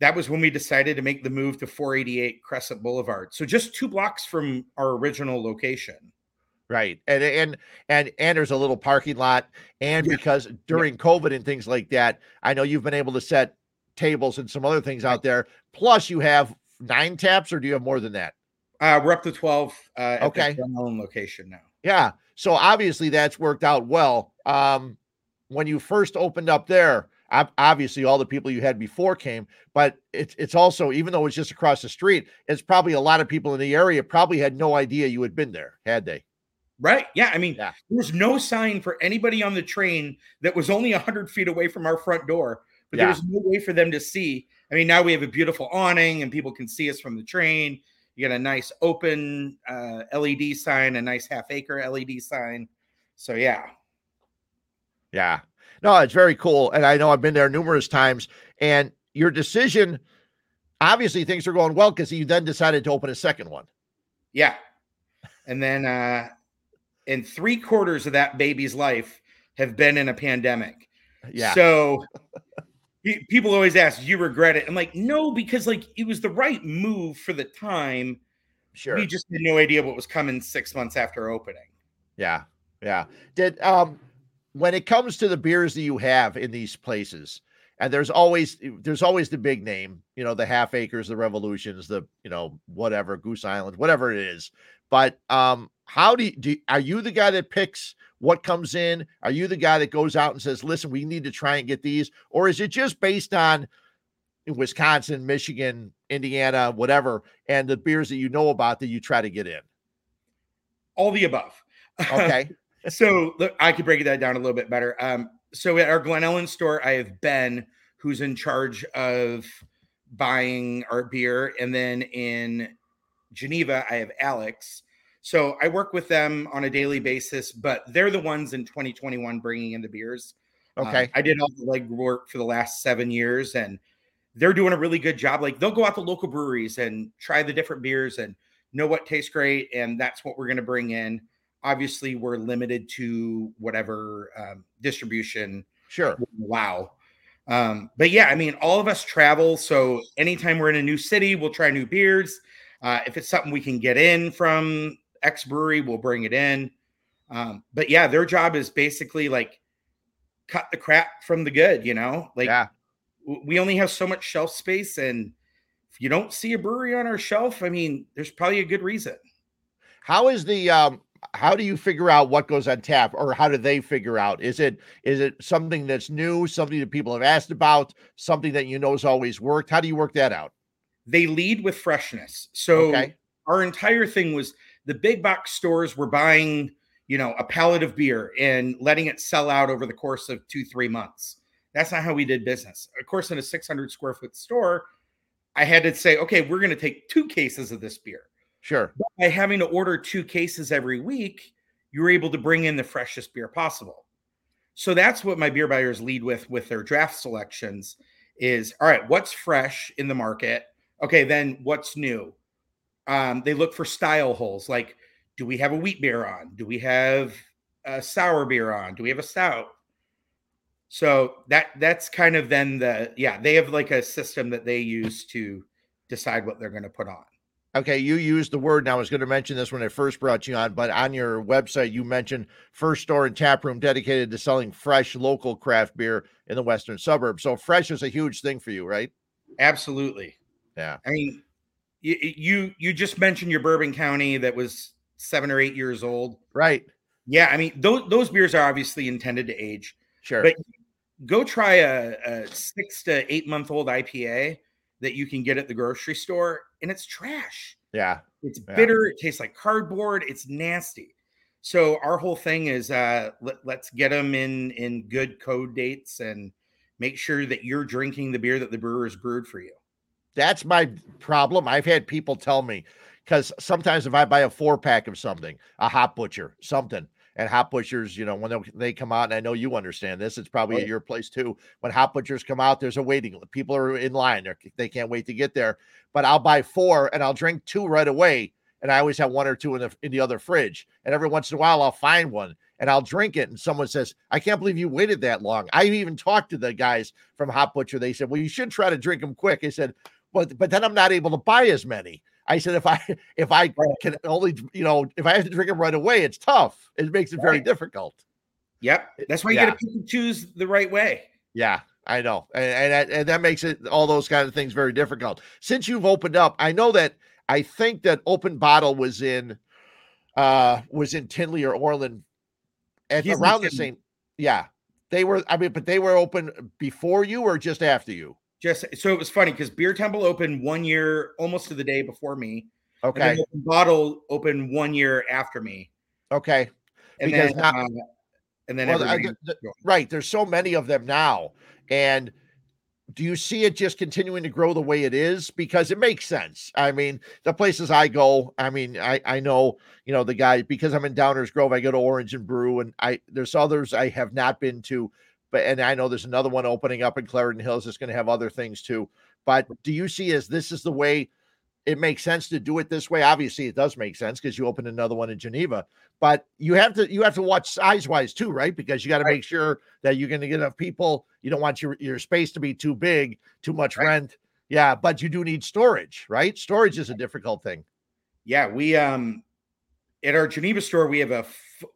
that was when we decided to make the move to 488 Crescent Boulevard. So just two blocks from our original location. Right. And and and and there's a little parking lot. And yeah. because during yeah. COVID and things like that, I know you've been able to set tables and some other things out there. Plus, you have nine taps, or do you have more than that? Uh, we're up to 12 uh, okay. location now. Yeah. So obviously that's worked out well. Um, when you first opened up there, obviously all the people you had before came, but it's it's also even though it's just across the street, it's probably a lot of people in the area probably had no idea you had been there, had they? Right. Yeah. I mean, yeah. there was no sign for anybody on the train that was only [LAUGHS] 100 feet away from our front door, but yeah. there was no way for them to see I mean, now we have a beautiful awning and people can see us from the train. You got a nice open uh, LED sign, a nice half acre LED sign. So, yeah. Yeah. No, it's very cool. And I know I've been there numerous times. And your decision, obviously, things are going well because you then decided to open a second one. Yeah. And then, uh, in three quarters of that baby's life have been in a pandemic. Yeah. So people always ask, "Do you regret it?" I'm like, no, because like it was the right move for the time. Sure. We just had no idea what was coming six months after opening. Yeah, yeah. Did um when it comes to the beers that you have in these places, and there's always there's always the big name, you know, the half acres, the revolutions, the you know whatever Goose Island, whatever it is. But um, how do you do? Are you the guy that picks what comes in? Are you the guy that goes out and says, "Listen, we need to try and get these," or is it just based on Wisconsin, Michigan, Indiana, whatever, and the beers that you know about that you try to get in? All the above. Okay. [LAUGHS] so look, I could break that down a little bit better. Um, so at our Glen Ellyn store, I have Ben, who's in charge of buying our beer, and then in Geneva, I have Alex. So I work with them on a daily basis, but they're the ones in 2021 bringing in the beers. Um, Okay. I did all the legwork for the last seven years, and they're doing a really good job. Like they'll go out to local breweries and try the different beers and know what tastes great, and that's what we're going to bring in. Obviously, we're limited to whatever um, distribution Sure. wow. Um, but yeah, I mean, all of us travel. So anytime we're in a new city, we'll try new beers. Uh, if it's something we can get in from X brewery, we'll bring it in. Um, but yeah, their job is basically like cut the crap from the good, you know? Like yeah. we only have so much shelf space. And if you don't see a brewery on our shelf, I mean, there's probably a good reason. How is the um how do you figure out what goes on tap or how do they figure out is it is it something that's new something that people have asked about something that you know has always worked how do you work that out They lead with freshness. So Okay. our entire thing was the big box stores were buying, you know, a pallet of beer and letting it sell out over the course of two, three months. That's not how we did business. Of course, in a 600 square foot store, I had to say, okay, we're going to take two cases of this beer. sure By having to order two cases every week, you were able to bring in the freshest beer possible. So that's what my beer buyers lead with with their draft selections is all right, what's fresh in the market? Okay, then what's new? Um, they look for style holes like do we have a wheat beer on? Do we have a sour beer on? Do we have a stout? So that that's kind of then the yeah, they have like a system that they use to decide what they're going to put on. okay you used the word and i was going to mention this when i first brought you on but on your website you mentioned first store and tap room dedicated to selling fresh local craft beer in the western suburbs so fresh is a huge thing for you right Absolutely. yeah I mean, you you you just mentioned your Bourbon County that was seven or eight years old. right Yeah, I mean those those beers are obviously intended to age. sure But go try a, a six to eight month old IPA that you can get at the grocery store, and it's trash. yeah It's Yeah. bitter. It tastes like cardboard. It's nasty. So our whole thing is uh, let, let's get them in in good code dates and make sure that you're drinking the beer that the brewer brewers brewed for you. That's my problem. I've had people tell me because sometimes if I buy a four pack of something, a Hop Butcher, something, and Hop Butchers, you know, when they- they come out, and I know you understand this, it's probably Oh, at your place too. When Hop Butchers come out, there's a waiting. People are in line. They're, they can't wait to get there. But I'll buy four and I'll drink two right away. And I always have one or two in the in the other fridge. And every once in a while, I'll find one and I'll drink it. And someone says, "I can't believe you waited that long." I even talked to the guys from Hop Butcher. They said, "Well, you should try to drink them quick." I said, but but then I'm not able to buy as many. I said if I [LAUGHS] if I can only you know if I have to drink them right away, it's tough. It makes it very Right. difficult. Yep. That's why you Yeah. got to pick and choose the right way. Yeah, I know, and and that, and that makes it all those kind of things very difficult. Since you've opened up, I know that I think that Open Bottle was in uh was in Tinley or Orland at He's around the same. Yeah, they were. I mean, but they were open before you or just after you. Just so it was funny because Beer Temple opened one year almost to the day before me. Okay, Bottle opened one year after me. okay. And Because then now- uh, and then Well, the- right. There's so many of them now. And do you see it just continuing to grow the way it is? Because it makes sense. I mean, the places I go, I mean, I, I know, you know, the guy, because I'm in Downers Grove, I go to Orange and Brew, and I there's others I have not been to, but and I know there's another one opening up in Clarendon Hills that's going to have other things too. But do you see as this is the way it makes sense to do it this way? Obviously, it does make sense because you opened another one in Geneva but you have to you have to watch size wise too, right? Because you got to Right. make sure that you're going to get enough people. You don't want your your space to be too big, too much Right. rent. Yeah, but you do need storage, right? Storage is a difficult thing. yeah, we um at our Geneva store we have a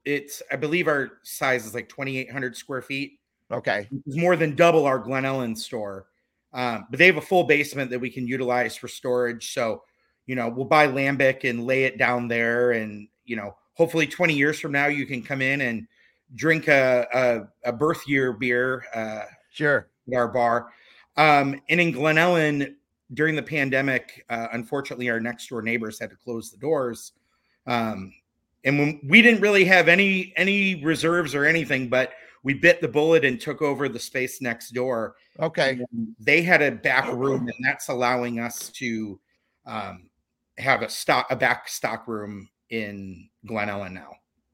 it's I believe our size is like 2800 square feet. Okay. It's more than double our Glen Ellyn store. Um, but they have a full basement that we can utilize for storage. So, you know, we'll buy lambic and lay it down there. And, you know, hopefully 20 years from now, you can come in and drink a, a, a birth year beer uh, Sure. at our bar. Um, and in Glen Ellyn, during the pandemic, uh, unfortunately, our next door neighbors had to close the doors. Um, and when we didn't really have any any reserves or anything, but we bit the bullet and took over the space next door. Okay. They had a back room, and that's allowing us to um, have a stock a back stock room in Glen Ellyn now.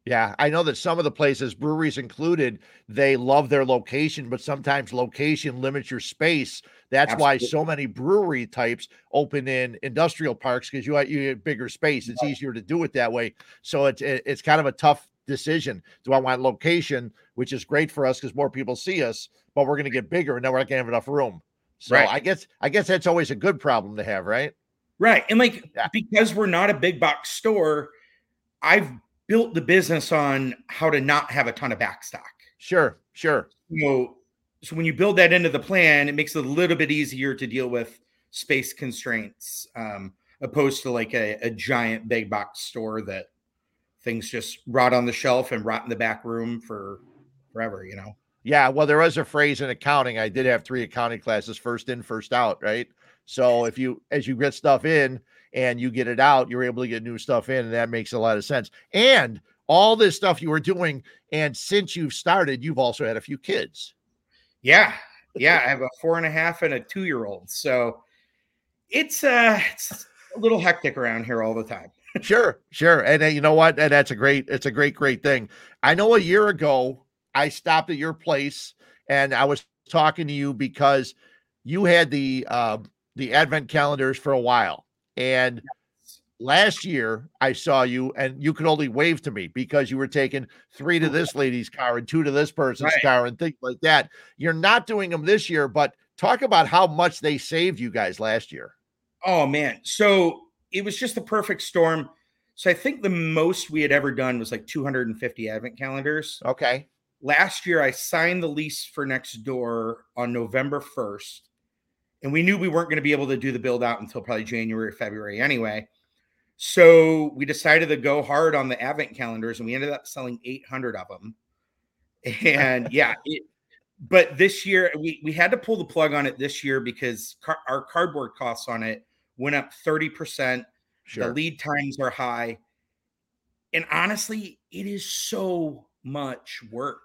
Yeah, I know that some of the places, breweries included, they love their location, but sometimes location limits your space. That's why so many brewery types open in industrial parks because you you get bigger space. It's easier to do it that way. So it's it's kind of a tough decision. Do I want location, which is great for us because more people see us, but we're going to get bigger and now we're not going to have enough room. So Right. I guess I guess that's always a good problem to have, right? Right. And like Yeah. because we're not a big box store, I've built the business on how to not have a ton of backstock. Sure, sure. So so when you build that into the plan, it makes it a little bit easier to deal with space constraints, um, opposed to like a, a giant big box store that things just rot on the shelf and rot in the back room for forever, you know. Yeah, well, there was a phrase in accounting. I did have three accounting classes, first in, first out, right? So if you as you get stuff in and you get it out, you're able to get new stuff in, and that makes a lot of sense. And all this stuff you were doing, and since you've started, you've also had a few kids. Yeah. Yeah. I have a four and a half and a two year old. So it's uh it's a little hectic around here all the time. Sure, sure. And uh, you know what? And that's a great, it's a great, great thing. I know a year ago I stopped at your place and I was talking to you because you had the uh the advent calendars for a while. And last year I saw you and you could only wave to me because you were taking three to this lady's car and two to this person's Right. car and things like that. You're not doing them this year, but talk about how much they saved you guys last year. Oh man. So it was just the perfect storm. So I think the most we had ever done was like 250 advent calendars. Okay. Last year I signed the lease for next door on November 1st. And we knew we weren't going to be able to do the build out until probably January or February anyway. So we decided to go hard on the advent calendars and we ended up selling 800 of them. And [LAUGHS] yeah, it, but this year we, we had to pull the plug on it this year because car, our cardboard costs on it went up 30%. Sure. The lead times are high. And honestly, it is so much work.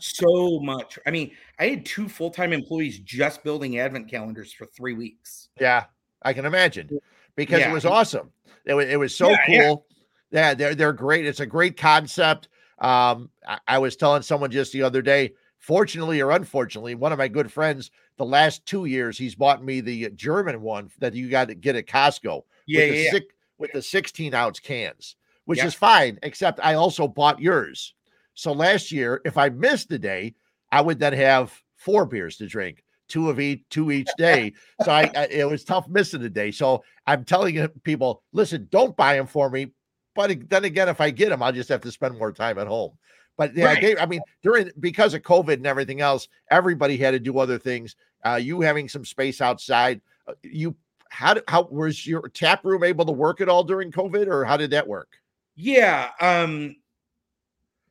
so much. I mean, I had two full time employees just building advent calendars for three weeks. Yeah, I can imagine because Yeah. it was awesome. It was, it was so Yeah, yeah. cool. Yeah. they're they're great. It's a great concept. Um, I, I was telling someone just the other day. Fortunately or unfortunately, one of my good friends, the last two years, he's bought me the German one that you got to get at Costco Yeah, with, the yeah, yeah. six, with the 16 ounce cans, which Yeah. is fine, except I also bought yours. So last year, if I missed a day, I would then have four beers to drink, two of each, two each [LAUGHS] day. So I, I it was tough missing a day. So I'm telling people, listen, don't buy them for me. But then again, if I get them, I'll just have to spend more time at home. But yeah, I, Right. I mean, during because of COVID and everything else, everybody had to do other things. Uh, you having some space outside, uh, you how how was your tap room able to work at all during COVID, or how did that work? Yeah. Um,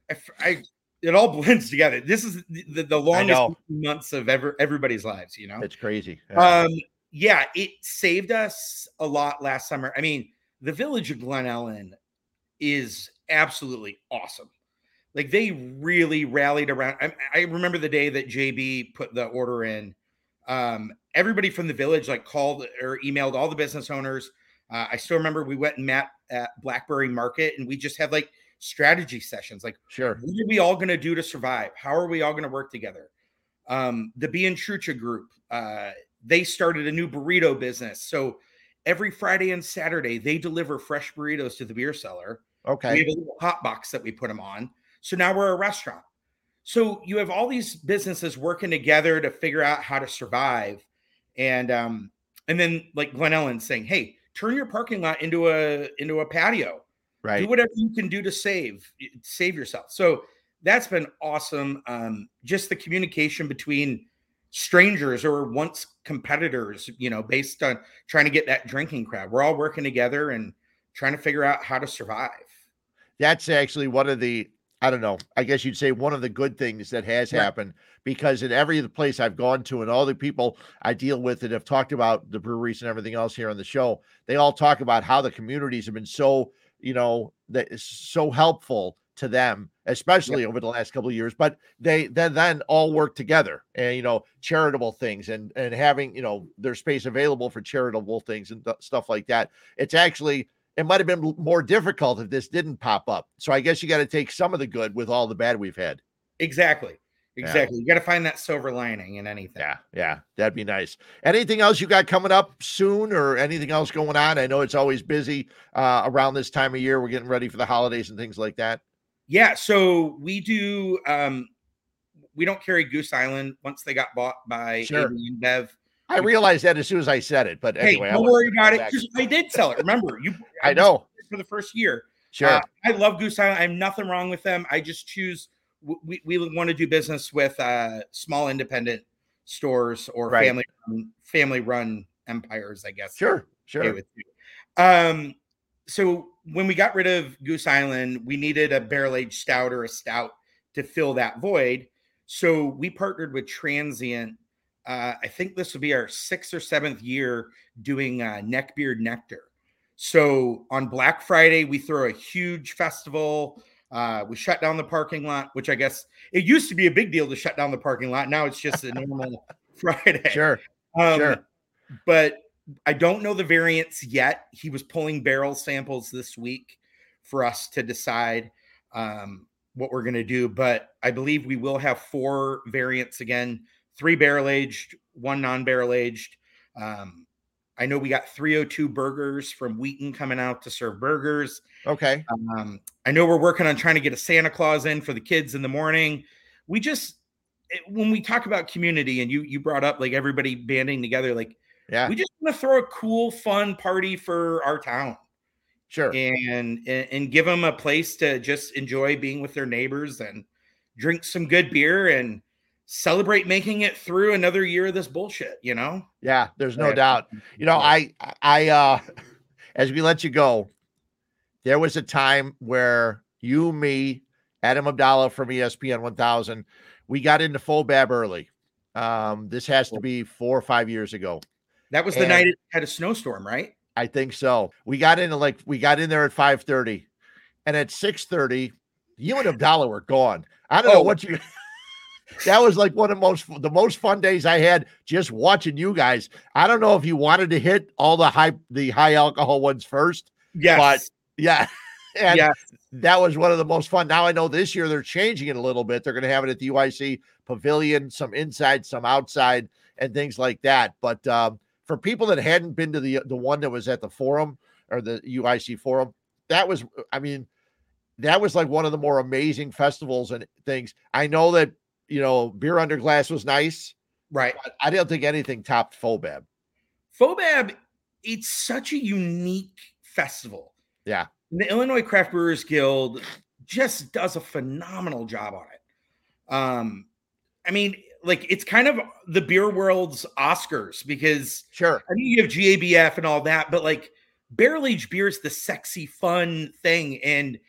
I, I it all [LAUGHS] blends together. This is the, the longest months of ever everybody's lives, you know? It's crazy. Yeah. Um, yeah, it saved us a lot last summer. I mean, the village of Glen Ellyn is absolutely awesome. Like they really rallied around. I, I remember the day that JB put the order in. Um, everybody from the village like called or emailed all the business owners. Uh, I still remember we went and met at Blackberry Market and we just had like strategy sessions. Like sure. what are we all going to do to survive? How are we all going to work together? Um, the Bien Trucha group, uh, they started a new burrito business. So every Friday and Saturday, they deliver fresh burritos to the beer cellar. Okay, we have a little hot box that we put them on. So now we're a restaurant. So you have all these businesses working together to figure out how to survive. And um, and then like Glen Ellyn saying, hey, turn your parking lot into a into a patio do whatever you can do to save save yourself so that's been awesome. Um, just the communication between strangers or once competitors, you know, based on trying to get that drinking crowd. We're all working together and trying to figure out how to survive. That's actually one of the I don't know. I guess you'd say one of the good things that has right. happened because in every place I've gone to and all the people I deal with that have talked about the breweries and everything else here on the show, they all talk about how the communities have been so, you know, that is so helpful to them, especially yep. over the last couple of years. But they then then all work together and you know charitable things and and having you know their space available for charitable things and th- stuff like that. It's actually it might have been more difficult if this didn't pop up. So I guess you got to take some of the good with all the bad we've had. Exactly. Exactly. Yeah. You got to find that silver lining in anything. Yeah. Yeah. That'd be nice. Anything else you got coming up soon or anything else going on? I know it's always busy uh, around this time of year. We're getting ready for the holidays and things like that. Yeah, so we do. Um, we don't carry Goose Island once they got bought by sure. Bev. I realized that as soon as I said it, but anyway, hey, don't worry about it. I did sell it. Remember, you. [LAUGHS] I, I know for the first year. Sure. Uh, I love Goose Island. I have nothing wrong with them. I just choose. We, we want to do business with uh, small independent stores or right. family family run empires. I guess. Sure. Sure. Um. So when we got rid of Goose Island, we needed a barrel aged stout or a stout to fill that void. So we partnered with Transient. Uh, I think this will be our sixth or seventh year doing uh, Neckbeard Nectar. So on Black Friday, we throw a huge festival. Uh, we shut down the parking lot, which I guess it used to be a big deal to shut down the parking lot. Now it's just a normal [LAUGHS] Friday. Sure. Um, sure. But I don't know the variants yet. He was pulling barrel samples this week for us to decide um, what we're going to do. But I believe we will have four variants again three barrel aged, one non barrel aged. Um, I know we got 302 burgers from Wheaton coming out to serve burgers. Okay. Um, I know we're working on trying to get a Santa Claus in for the kids in the morning. We just, when we talk about community and you, you brought up like everybody banding together, like yeah. We just want to throw a cool, fun party for our town. Sure. And, and and give them a place to just enjoy being with their neighbors and drink some good beer and celebrate making it through another year of this bullshit, you know? Yeah, there's no doubt. You know, I I uh as we let you go, there was a time where you, me, Adam Abdallah from ESPN 1000, we got into Fobab early. Um, this has to be four or five years ago. That was the and night it had a snowstorm, right? I think so. We got into like we got in there at 5:30, and at 6:30, you and Abdallah were gone. I don't oh. know what you that was like one of the most the most fun days I had just watching you guys. I don't know if you wanted to hit all the high the high alcohol ones first. Yes. But yeah. [LAUGHS] And yes. that was one of the most fun. Now I know this year they're changing it a little bit. They're going to have it at the UIC pavilion, some inside, some outside, and things like that. But um, for people that hadn't been to the the one that was at the forum or the UIC forum, that was I mean, that was like one of the more amazing festivals and things. I know that you know beer under glass was nice, right? I don't think anything topped Fobab. Fobab, it's such a unique festival. Yeah, the Illinois Craft Brewers Guild just does a phenomenal job on it. Um, I mean, like it's kind of the beer world's Oscars because sure, I mean you have GABF and all that, but like barrel aged beer is the sexy, fun thing, and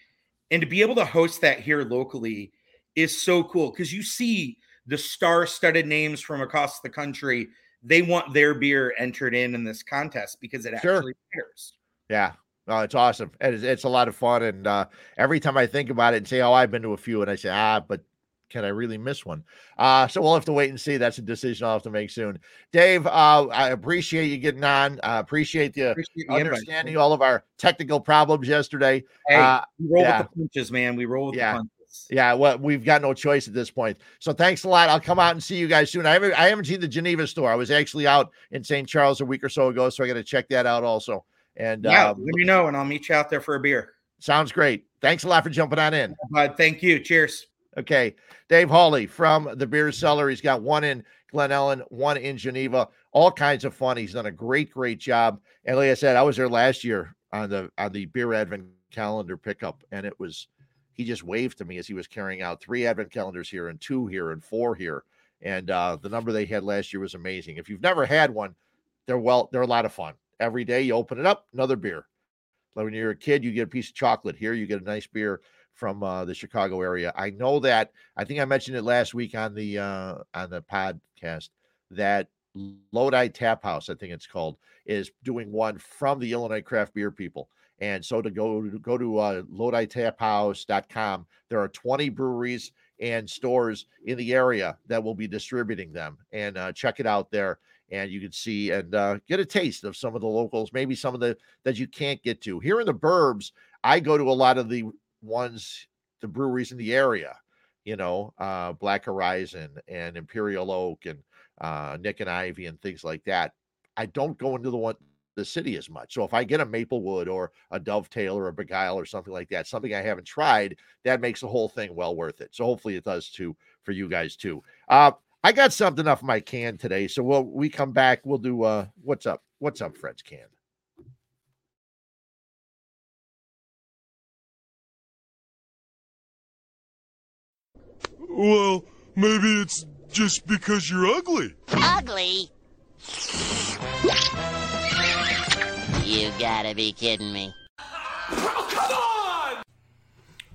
and to be able to host that here locally is so cool because you see the star-studded names from across the country. They want their beer entered in in this contest because it sure. actually matters. Yeah, Oh, it's awesome. It's, it's a lot of fun. And uh, every time I think about it and say, oh, I've been to a few, and I say, ah, but can I really miss one? Uh, so we'll have to wait and see. That's a decision I'll have to make soon. Dave, uh, I appreciate you getting on. I appreciate the appreciate understanding invite. all of our technical problems yesterday. Hey, uh, we roll yeah. with the punches, man. We roll with yeah. the punches. Yeah, well, we've got no choice at this point. So thanks a lot. I'll come out and see you guys soon. I haven't I haven't seen the Geneva store. I was actually out in St. Charles a week or so ago, so I got to check that out also. And yeah, um, let me know, and I'll meet you out there for a beer. Sounds great. Thanks a lot for jumping on in. Bud, thank you. Cheers. Okay. Dave Hawley from the Beer Cellar. He's got one in Glen Ellyn, one in Geneva. All kinds of fun. He's done a great, great job. And like I said, I was there last year on the on the Beer Advent calendar pickup, and it was he just waved to me as he was carrying out three advent calendars here and two here and four here. And uh, the number they had last year was amazing. If you've never had one, they're well, they're a lot of fun. Every day you open it up, another beer. Like when you're a kid, you get a piece of chocolate. Here you get a nice beer from uh, the Chicago area. I know that. I think I mentioned it last week on the uh, on the podcast that Lodi Tap House, I think it's called, is doing one from the Illinois craft beer people. And so to go to go to uh, LodiTapHouse.com, there are 20 breweries and stores in the area that will be distributing them. And uh, check it out there, and you can see and uh, get a taste of some of the locals, maybe some of the that you can't get to here in the Burbs. I go to a lot of the ones, the breweries in the area. You know, uh, Black Horizon and Imperial Oak and uh, Nick and Ivy and things like that. I don't go into the one the city as much. So if I get a Maplewood or a Dovetail or a Begyle or something like that, something I haven't tried, that makes the whole thing well worth it. So hopefully it does too for you guys too. Uh, I got something off my can today, so we'll we come back. We'll do uh, what's up, what's up, Fred's can. Well, maybe it's just because you're ugly. Ugly? You gotta be kidding me.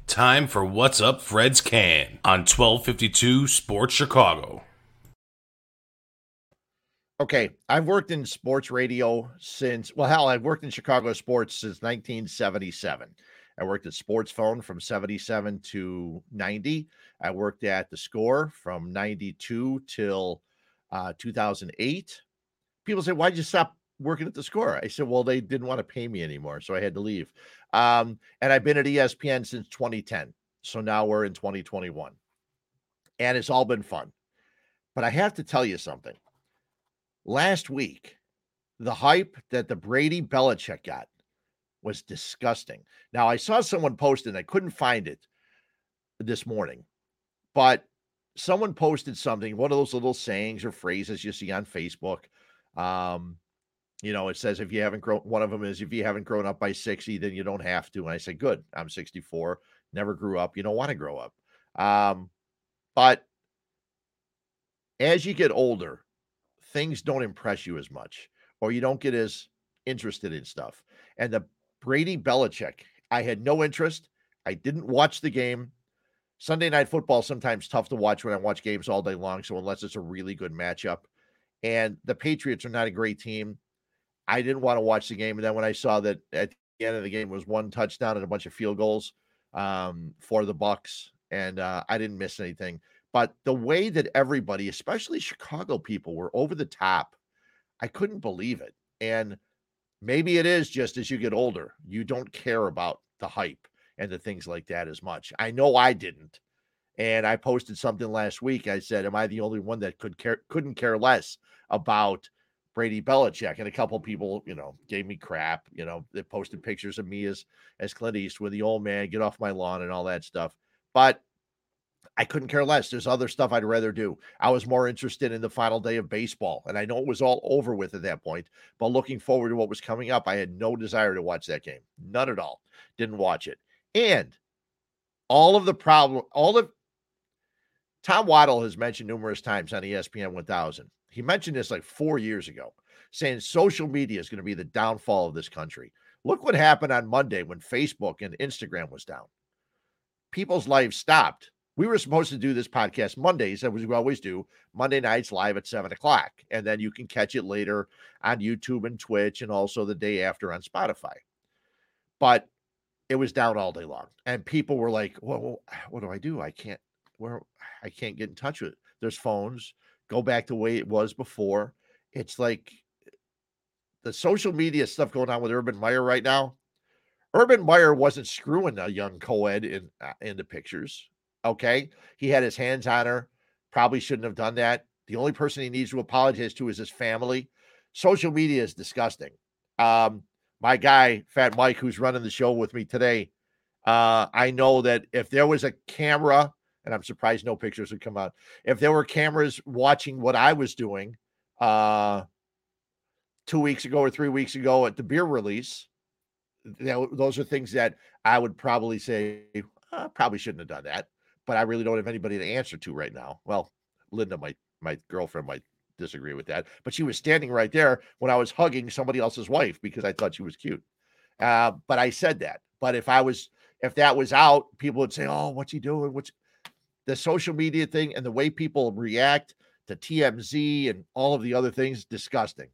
Time for What's Up Fred's Can on 1252 Sports Chicago. Okay, I've worked in sports radio since, well, hell, I've worked in Chicago sports since 1977. I worked at Sports Phone from 77 to 90. I worked at The Score from 92 till uh, 2008. People say, why'd you stop working at The Score? I said, well, they didn't want to pay me anymore. So I had to leave. Um, and I've been at ESPN since 2010. So now we're in 2021. And it's all been fun. But I have to tell you something. Last week, the hype that the Brady Belichick got was disgusting. Now, I saw someone post and I couldn't find it this morning, but someone posted something, one of those little sayings or phrases you see on Facebook. Um, you know, it says if you haven't grown, one of them is if you haven't grown up by 60, then you don't have to. And I say, good, I'm 64, never grew up. You don't want to grow up. Um, but as you get older, things don't impress you as much, or you don't get as interested in stuff. And the Brady Belichick, I had no interest. I didn't watch the game. Sunday night football sometimes tough to watch when I watch games all day long. So unless it's a really good matchup, and the Patriots are not a great team, I didn't want to watch the game. And then when I saw that at the end of the game was one touchdown and a bunch of field goals um, for the Bucs, and uh, I didn't miss anything. But the way that everybody, especially Chicago people, were over the top, I couldn't believe it. And maybe it is just as you get older, you don't care about the hype and the things like that as much. I know I didn't. And I posted something last week. I said, Am I the only one that could care couldn't care less about Brady Belichick? And a couple people, you know, gave me crap. You know, they posted pictures of me as as Clint Eastwood, the old man, get off my lawn and all that stuff. But I couldn't care less. There's other stuff I'd rather do. I was more interested in the final day of baseball, and I know it was all over with at that point. But looking forward to what was coming up, I had no desire to watch that game. None at all. Didn't watch it. And all of the problem, all of Tom Waddle has mentioned numerous times on ESPN 1000. He mentioned this like four years ago, saying social media is going to be the downfall of this country. Look what happened on Monday when Facebook and Instagram was down. People's lives stopped we were supposed to do this podcast Mondays, as we always do, Monday nights live at seven o'clock. And then you can catch it later on YouTube and Twitch and also the day after on Spotify. But it was down all day long. And people were like, well, what do I do? I can't, where I can't get in touch with it. There's phones. Go back the way it was before. It's like the social media stuff going on with Urban Meyer right now. Urban Meyer wasn't screwing a young co-ed in uh, in the pictures. Okay. He had his hands on her. Probably shouldn't have done that. The only person he needs to apologize to is his family. Social media is disgusting. Um, my guy, Fat Mike, who's running the show with me today, uh, I know that if there was a camera, and I'm surprised no pictures would come out, if there were cameras watching what I was doing uh, two weeks ago or three weeks ago at the beer release, those are things that I would probably say, I probably shouldn't have done that, but I really don't have anybody to answer to right now. Well, Linda might, my girlfriend might disagree with that, but she was standing right there when I was hugging somebody else's wife because I thought she was cute. Uh, but I said that. But if I was, if that was out, people would say, "Oh, what's he doing? What's the social media thing and the way people react to TMZ and all of the other things? Disgusting."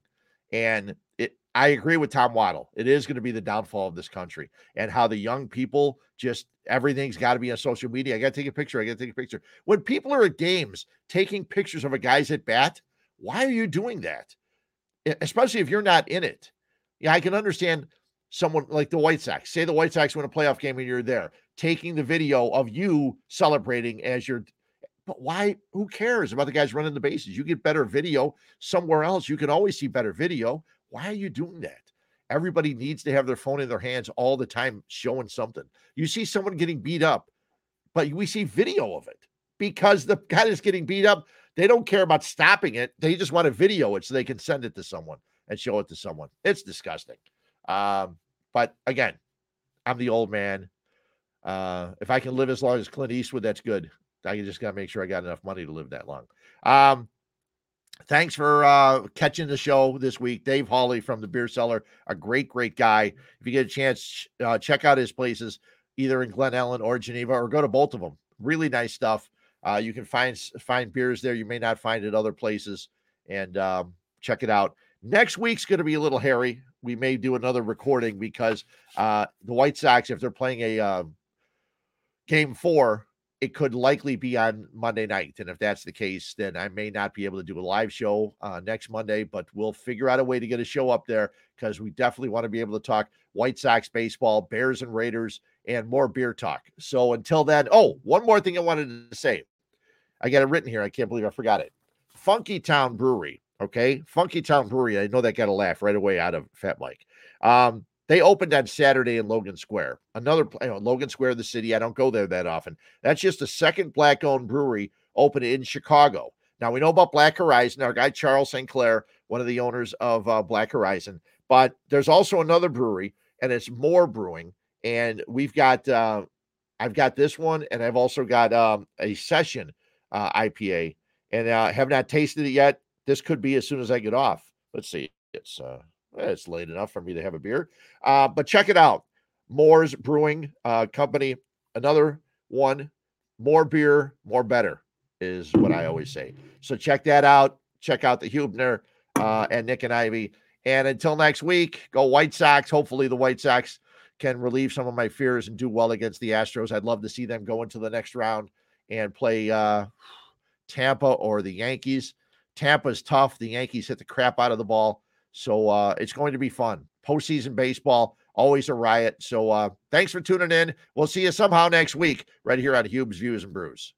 And it, I agree with Tom Waddle. It is going to be the downfall of this country and how the young people just everything's got to be on social media. I got to take a picture. I got to take a picture. When people are at games taking pictures of a guy's at bat, why are you doing that? Especially if you're not in it. Yeah, I can understand someone like the White Sox. Say the White Sox win a playoff game and you're there, taking the video of you celebrating as you're. But why? Who cares about the guys running the bases? You get better video somewhere else. You can always see better video. Why are you doing that? Everybody needs to have their phone in their hands all the time, showing something. You see someone getting beat up, but we see video of it because the guy is getting beat up. They don't care about stopping it. They just want to video it so they can send it to someone and show it to someone. It's disgusting. Um, but again, I'm the old man. Uh, if I can live as long as Clint Eastwood, that's good. I just got to make sure I got enough money to live that long. Um, thanks for uh, catching the show this week. Dave Hawley from the Beer Cellar, a great, great guy. If you get a chance, uh, check out his places either in Glen Ellyn or Geneva, or go to both of them. Really nice stuff. Uh, you can find find beers there you may not find at other places, and um, check it out. Next week's going to be a little hairy. We may do another recording because uh, the White Sox, if they're playing a uh, game four, it could likely be on Monday night. And if that's the case, then I may not be able to do a live show uh, next Monday, but we'll figure out a way to get a show up there because we definitely want to be able to talk White Sox baseball, Bears and Raiders, and more beer talk. So until then, oh, one more thing I wanted to say. I got it written here. I can't believe I forgot it. Funky Town Brewery. Okay. Funky Town Brewery. I know that got a laugh right away out of Fat Mike. Um, they opened on Saturday in Logan Square. Another you know, Logan Square, the city. I don't go there that often. That's just the second black owned brewery open in Chicago. Now we know about Black Horizon. Our guy Charles St. Clair, one of the owners of uh, Black Horizon, but there's also another brewery, and it's More Brewing. And we've got, uh, I've got this one, and I've also got um, a session uh, IPA, and uh, have not tasted it yet. This could be as soon as I get off. Let's see. It's uh, it's late enough for me to have a beer. Uh, but check it out. Moor's Brewing uh, Company, another one. More beer, more better is what I always say. So check that out. Check out the Huebner uh, and Nick and Ivy. And until next week, go White Sox. Hopefully, the White Sox can relieve some of my fears and do well against the Astros. I'd love to see them go into the next round and play uh, Tampa or the Yankees. Tampa's tough. The Yankees hit the crap out of the ball. So uh, it's going to be fun. Postseason baseball, always a riot. So uh, thanks for tuning in. We'll see you somehow next week right here on Huebs Views and Brews.